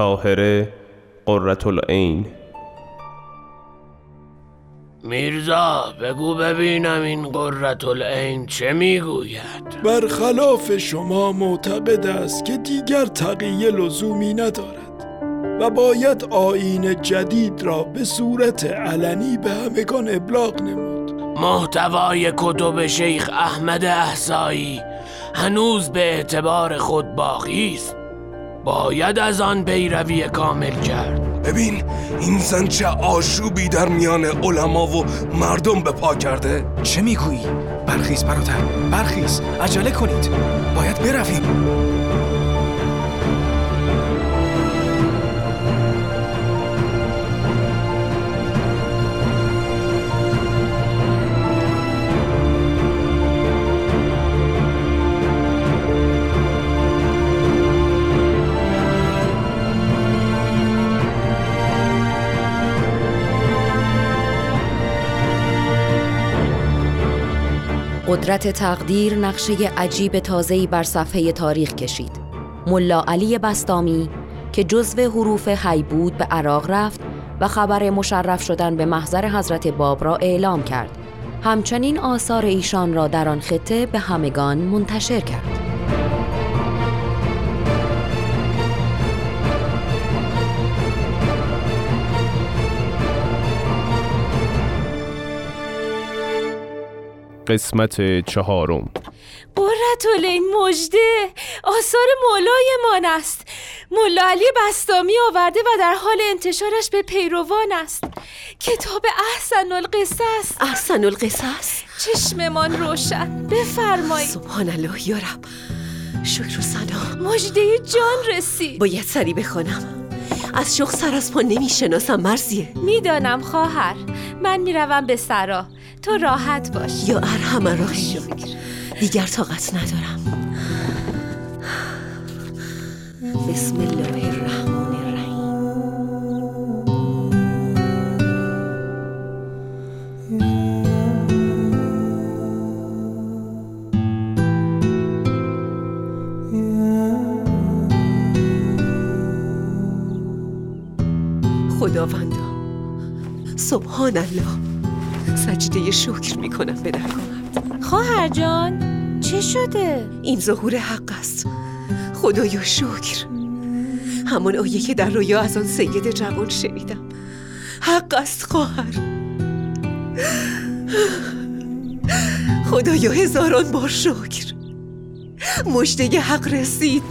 تاهره قررت العین. میرزا بگو ببینم این قررت العین چه می‌گوید؟ برخلاف شما معتقد است که دیگر تقیه لزومی ندارد و باید آین جدید را به صورت علنی به همگان ابلاغ نمود. محتوای کتب شیخ احمد احسایی هنوز به اعتبار خود باقی است. باید از آن پیروی کامل کرد. ببین این زن چه آشوبی در میان علما و مردم به پا کرده. چه می‌گویی؟ برخیز برادر برخیز. عجله کنید. باید برویم. قدرت تقدیر نقشه عجیب تازه‌ای بر صفحه تاریخ کشید. ملا علی بستامی که جزو حروف حی بود به عراق رفت و خبر مشرف شدن به محضر حضرت باب را اعلام کرد. همچنین آثار ایشان را در آن خطه به همگان منتشر کرد. قسمت چهارم. قررت این مجده آثار مولایمان است. ملا علی بستامی آورده و در حال انتشارش به پیروان است. کتاب احسن القصص احسن القصص چشممان روشن. بفرمایید سبحان الله یارب شکر و سنا مجده جان رسید. باید سری بخوانم. از شوق سر از پا نمی‌شناسم مرزیه. می‌دانم خواهر. من می‌روم به سرا. تو راحت باش. یا ارحم راهیم دیگر طاقت ندارم. بسم الله الرحمن الرحیم. خداوندا سبحان الله. سجده شکر می‌کنم به درگاهت خواهر جان چه شده؟ این ظهور حق است. خدایا شکر. همون آیه که در رویا از آن سید جوان شنیدم. حق است خواهر. خدایا هزاران بار شکر. مشته حق رسید.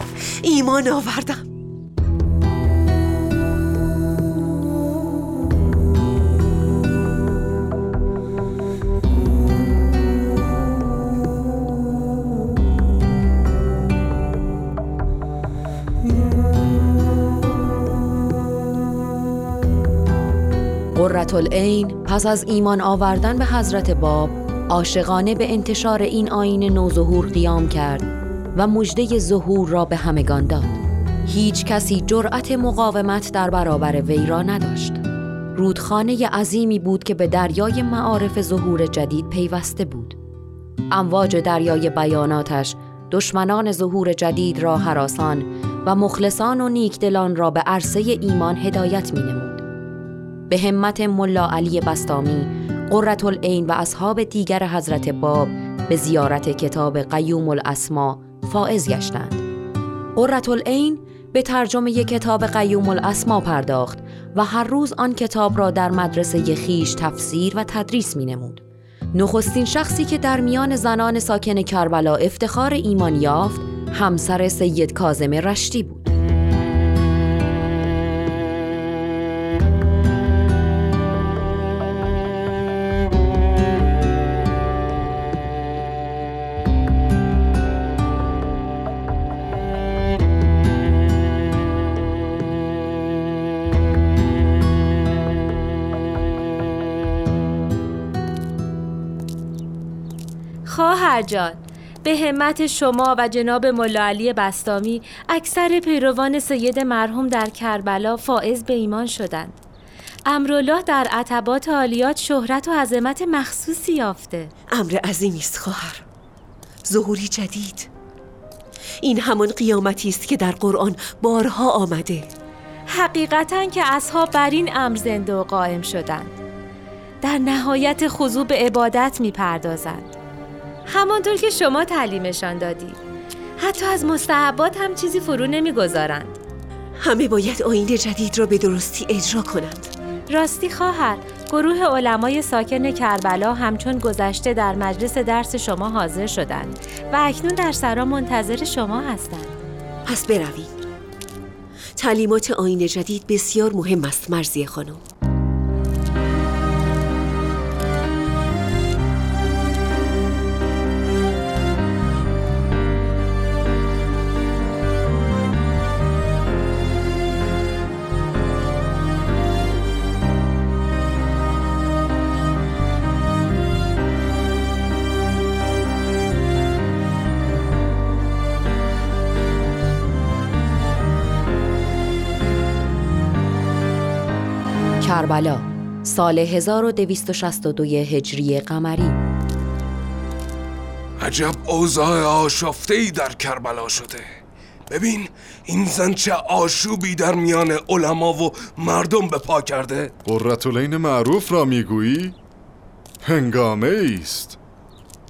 ایمان آوردم. العین پس از ایمان آوردن به حضرت باب عاشقانه به انتشار این آین نوظهور قیام کرد و مژده ظهور را به همگان داد. هیچ کسی جرأت مقاومت در برابر وی را نداشت. رودخانه عظیمی بود که به دریای معارف ظهور جدید پیوسته بود. امواج دریای بیاناتش دشمنان ظهور جدید را حراسان و مخلصان و نیکدلان را به عرصه ایمان هدایت می نمود. به همت ملا علی بستامی قررت العین و اصحاب دیگر حضرت باب به زیارت کتاب قیوم الاسما فائز گشتند قررت العین به ترجمه کتاب قیوم الاسما پرداخت و هر روز آن کتاب را در مدرسه خیش تفسیر و تدریس می نمود. نخستین شخصی که در میان زنان ساکن کربلا افتخار ایمان یافت همسر سید کازم رشتی بود. خواهر جان به همت شما و جناب ملا علی بستامی اکثر پیروان سید مرحوم در کربلا فائز به ایمان شدند. امرالله در عتبات عالیات شهرت و عظمت مخصوصی یافته. امر عظیمی است خواهر. ظهوری جدید. این همان قیامتی است که در قرآن بارها آمده. حقیقتا که اصحاب بر این امر زنده و قائم شدند. در نهایت خضوع به عبادت می پردازند همانطور که شما تعلیمشان دادید حتی از مستحبات هم چیزی فرو نمی‌گذارند. همه باید آین جدید را به درستی اجرا کنند. راستی خواهر گروه علمای ساکن کربلا همچون گذشته در مجلس درس شما حاضر شدند و اکنون در سرا منتظر شما هستند. پس برویم تعلیمات آین جدید بسیار مهم است مرزی خانم. کربلا سال 1262 هجری قمری. عجب اوضاع آشفته ای در کربلا شده. ببین این زن چه آشوبی در میان علما و مردم به پا کرده. قررتولین معروف را می‌گویی؟ هنگامه است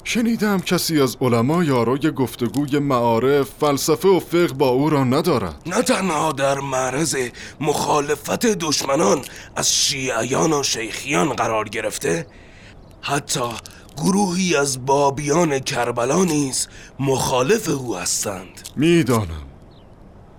شنیدم کسی از علما یارای گفتگوی معارف فلسفه و فقه با او را ندارد. نه تنها در معرض مخالفت دشمنان از شیعیان و شیخیان قرار گرفته حتی گروهی از بابیان کربلا نیز مخالف او هستند. می‌دانم.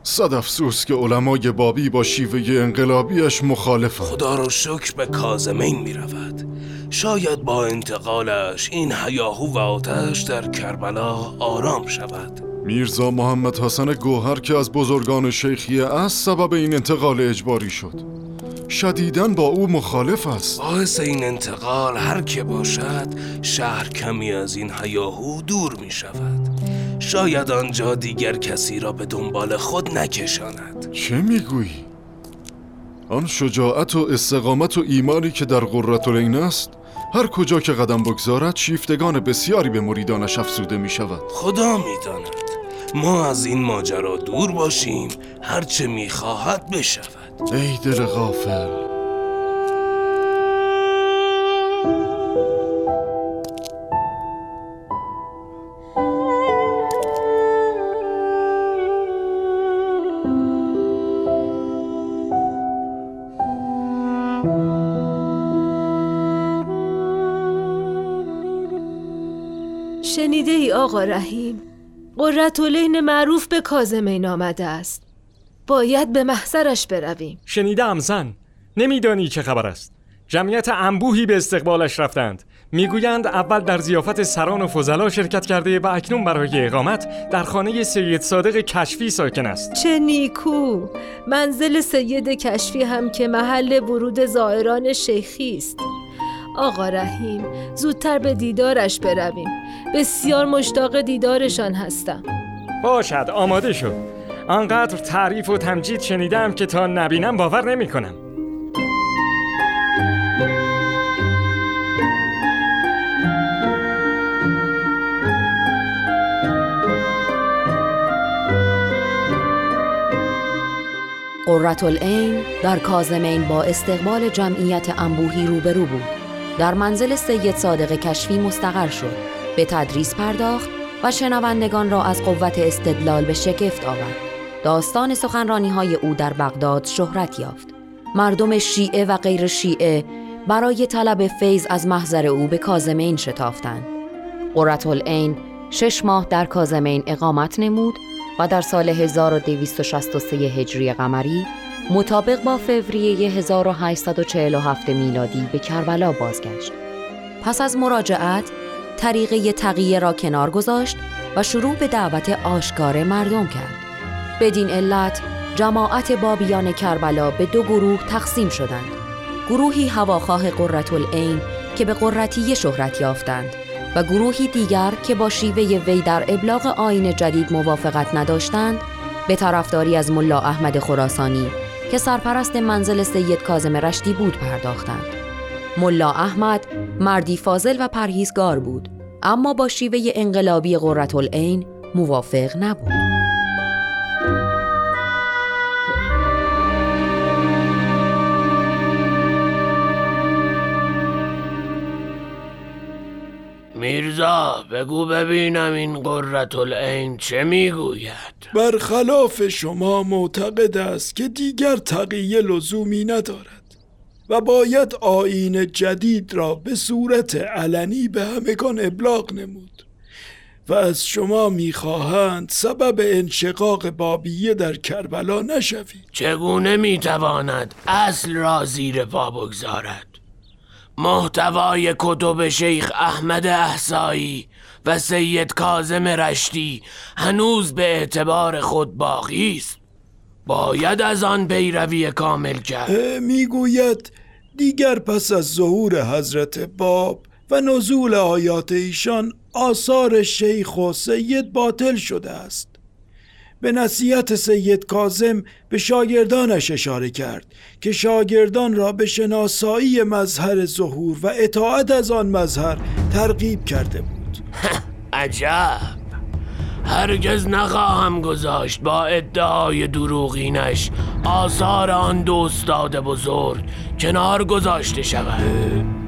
صد افسوس که علمای بابی با شیوه انقلابیش مخالفند. خدا رو شکر به کازمین می رود شاید با انتقالش این هیاهو و آتش در کربلا آرام شود. میرزا محمد حسن گوهر که از بزرگان شیخیه است سبب این انتقال اجباری شد. شدیداً با او مخالف است. باعث این انتقال هر که باشد شهر کمی از این هیاهو دور می شود شاید آنجا دیگر کسی را به دنبال خود نکشاند. چه می‌گویی؟ آن شجاعت و استقامت و ایمانی که در قررتالعین است هر کجا که قدم بگذارد شیفتگان بسیاری به مریدانش افسوده می شود خدا می داند ما از این ماجرا دور باشیم هرچه می خواهد بشود. ای دل غافل شنیده ای آقا رحیم. قررتولین معروف به کازمین آمده است. باید به محضرش برویم. شنیدم زن. نمیدانی چه خبر است. جمعیت انبوهی به استقبالش رفتند. می‌گویند اول در زیافت سران و فضلا شرکت کرده و اکنون برای اقامت در خانه سید صادق کشفی ساکن است. چه نیکو. منزل سید کشفی هم که محل ورود زائران شیخی است. آقا رحیم زودتر به دیدارش برویم. بسیار مشتاق دیدارشان هستم. باشد آماده شد آنقدر تعریف و تمجید شنیدم که تا نبینم باور نمی کنم. قررتالعین در کازمین با استقبال جمعیت انبوهی روبرو بود. در منزل سید صادق کشفی مستقر شد. به تدریس پرداخت و شنوندگان را از قوت استدلال به شگفت آورد. داستان سخنرانی های او در بغداد شهرت یافت. مردم شیعه و غیر شیعه برای طلب فیض از محضر او به کازمین شتافتند. قررتالعین شش ماه در کازمین اقامت نمود و در سال 1263 هجری قمری مطابق با فوریه 1847 میلادی به کربلا بازگشت. پس از مراجعت طریقه تقیه را کنار گذاشت و شروع به دعوت آشکار مردم کرد. بدین علت جماعت بابیان کربلا به دو گروه تقسیم شدند. گروهی هواخواه قررتالعین که به قررتیه شهرت یافتند و گروهی دیگر که با شیوه وی در ابلاغ آین جدید موافقت نداشتند به طرفداری از ملا احمد خراسانی که سرپرست منزل سید کازم رشدی بود پرداختند. ملا احمد مردی فاضل و پرهیزگار بود. اما با شیوه انقلابی این موافق نبود. میرزا بگو ببینم این قررت العین چه می‌گوید؟ برخلاف شما معتقد است که دیگر تقیه لزومی ندارد. و باید آین جدید را به صورت علنی به همگان ابلاغ نمود. و از شما می‌خواهند سبب انشقاق بابیه در کربلا نشوید. چگونه می‌تواند اصل را زیر پا بگذارد؟ محتوای کتب شیخ احمد احسایی و سید کازم رشتی هنوز به اعتبار خود باقی است. باید از آن پیروی کامل کرد. می‌گوید دیگر پس از ظهور حضرت باب و نزول آیات ایشان آثار شیخ و سید باطل شده است. به نصیحت سید کازم به شاگردانش اشاره کرد که شاگردان را به شناسایی مظهر ظهور و اطاعت از آن مظهر ترغیب کرده بود. عجب! هرگز نخواهم گذاشت با ادعای دروغینش. آثار آن دو استاد بزرگ کنار گذاشته شود.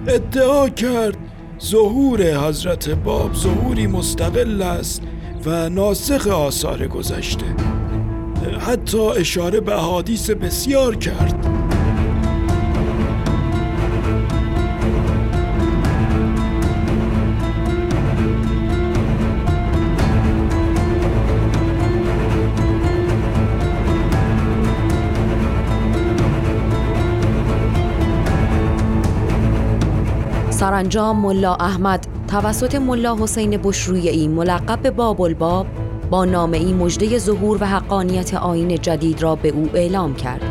ادعا کرد ظهور حضرت باب ظهوری مستقل است و ناسخ آثار گذشته. حتی اشاره به حادیث بسیار کرد. سرانجام ملا احمد توسط ملا حسین بشرویی ملقب به باب الباب با نامه ای مجده ظهور و حقانیت آین جدید را به او اعلام کرد.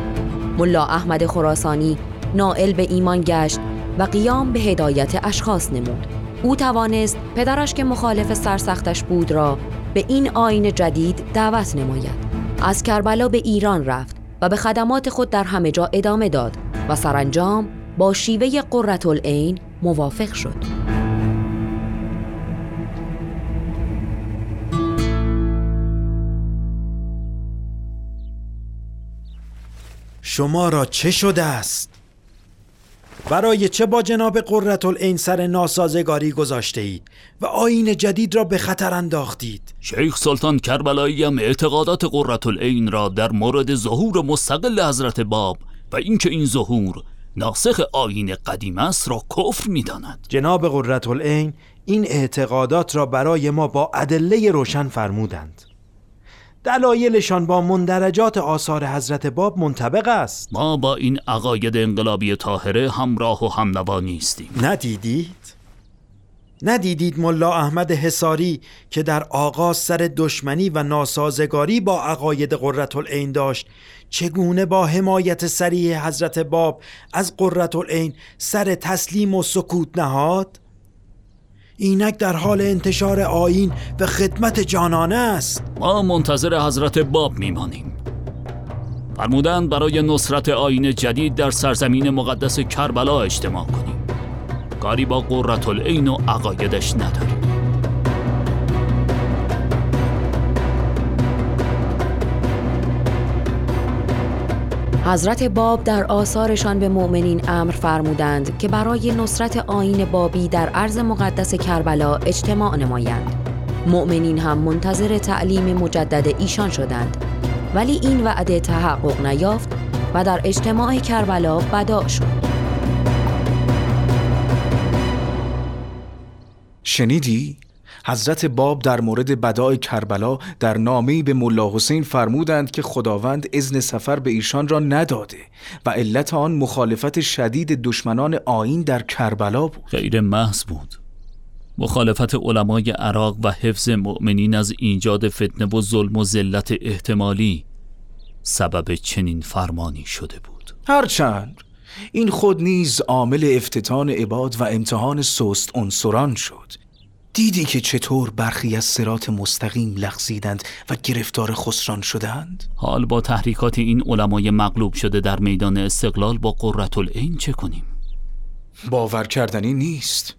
ملا احمد خراسانی نائل به ایمان گشت و قیام به هدایت اشخاص نمود. او توانست پدرش که مخالف سرسختش بود را به این آین جدید دعوت نماید. از کربلا به ایران رفت و به خدمات خود در همه جا ادامه داد و سرانجام با شیوه قررت العین موافق شد. شما را چه شده است؟ برای چه با جناب قررت العین سر ناسازگاری گذاشته اید و آین جدید را به خطر انداختید شیخ سلطان کربلایی هم اعتقادات قررت العین را در مورد ظهور مستقل حضرت باب و اینکه این ظهور ناسخ آین قدیم است را کفر می‌داند. جناب قررت العین این اعتقادات را برای ما با ادله روشن فرمودند. دلایلشان با مندرجات آثار حضرت باب منطبق است. ما با این عقاید انقلابی طاهره همراه و همنوا نیستیم. ندیدید؟ ندیدید ملا احمد حساری که در آغاز سر دشمنی و ناسازگاری با عقاید قررت العین داشت؟ چگونه با حمایت سریع حضرت باب از قررت العین سر تسلیم و سکوت نهاد؟ اینک در حال انتشار آین و خدمت جانانه است. ما منتظر حضرت باب میمانیم. فرمودند برای نصرت آین جدید در سرزمین مقدس کربلا اجتماع کنیم. کاری با قررت العین و عقایدش نداریم حضرت باب در آثارشان به مؤمنین امر فرمودند که برای نصرت آین بابی در عرض مقدس کربلا اجتماع نمایند. مؤمنین هم منتظر تعلیم مجدد ایشان شدند ولی این وعده تحقق نیافت و در اجتماع کربلا بدا شد. شنیدی؟ حضرت باب در مورد بدای کربلا در نامه‌ای به ملا حسین فرمودند که خداوند اذن سفر به ایشان را نداده و علت آن مخالفت شدید دشمنان آین در کربلا بود. غیر محض بود. مخالفت علمای عراق و حفظ مؤمنین از ایجاد فتنه و ظلم و ذلت احتمالی سبب چنین فرمانی شده بود. هرچند این خود نیز عامل افتتان عباد و امتحان سست عنصران شد. دیدی که چطور برخی از سرات مستقیم لغزیدند و گرفتار خسران شدند؟ حال با تحریکات این علمای مغلوب شده در میدان استقلال با قررت العین چه کنیم؟ باور کردنی نیست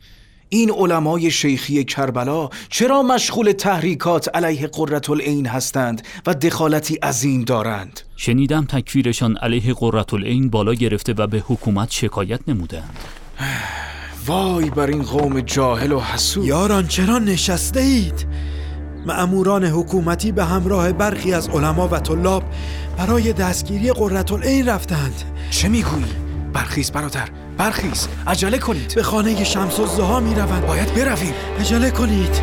این علمای شیخی کربلا چرا مشغول تحریکات علیه قررت العین هستند و دخالتی عظیم دارند؟ شنیدم تکفیرشان علیه قررت العین بالا گرفته و به حکومت شکایت نمودند وای بر این قوم جاهل و حسود. یاران چرا نشسته اید؟ معموران حکومتی به همراه برخی از علما و طلاب برای دستگیری قررت العین رفتند. چه می‌گویی؟ برخیز برادر برخیز. عجله کنید. به خانه شمس الزها می روند باید برویم. عجله کنید.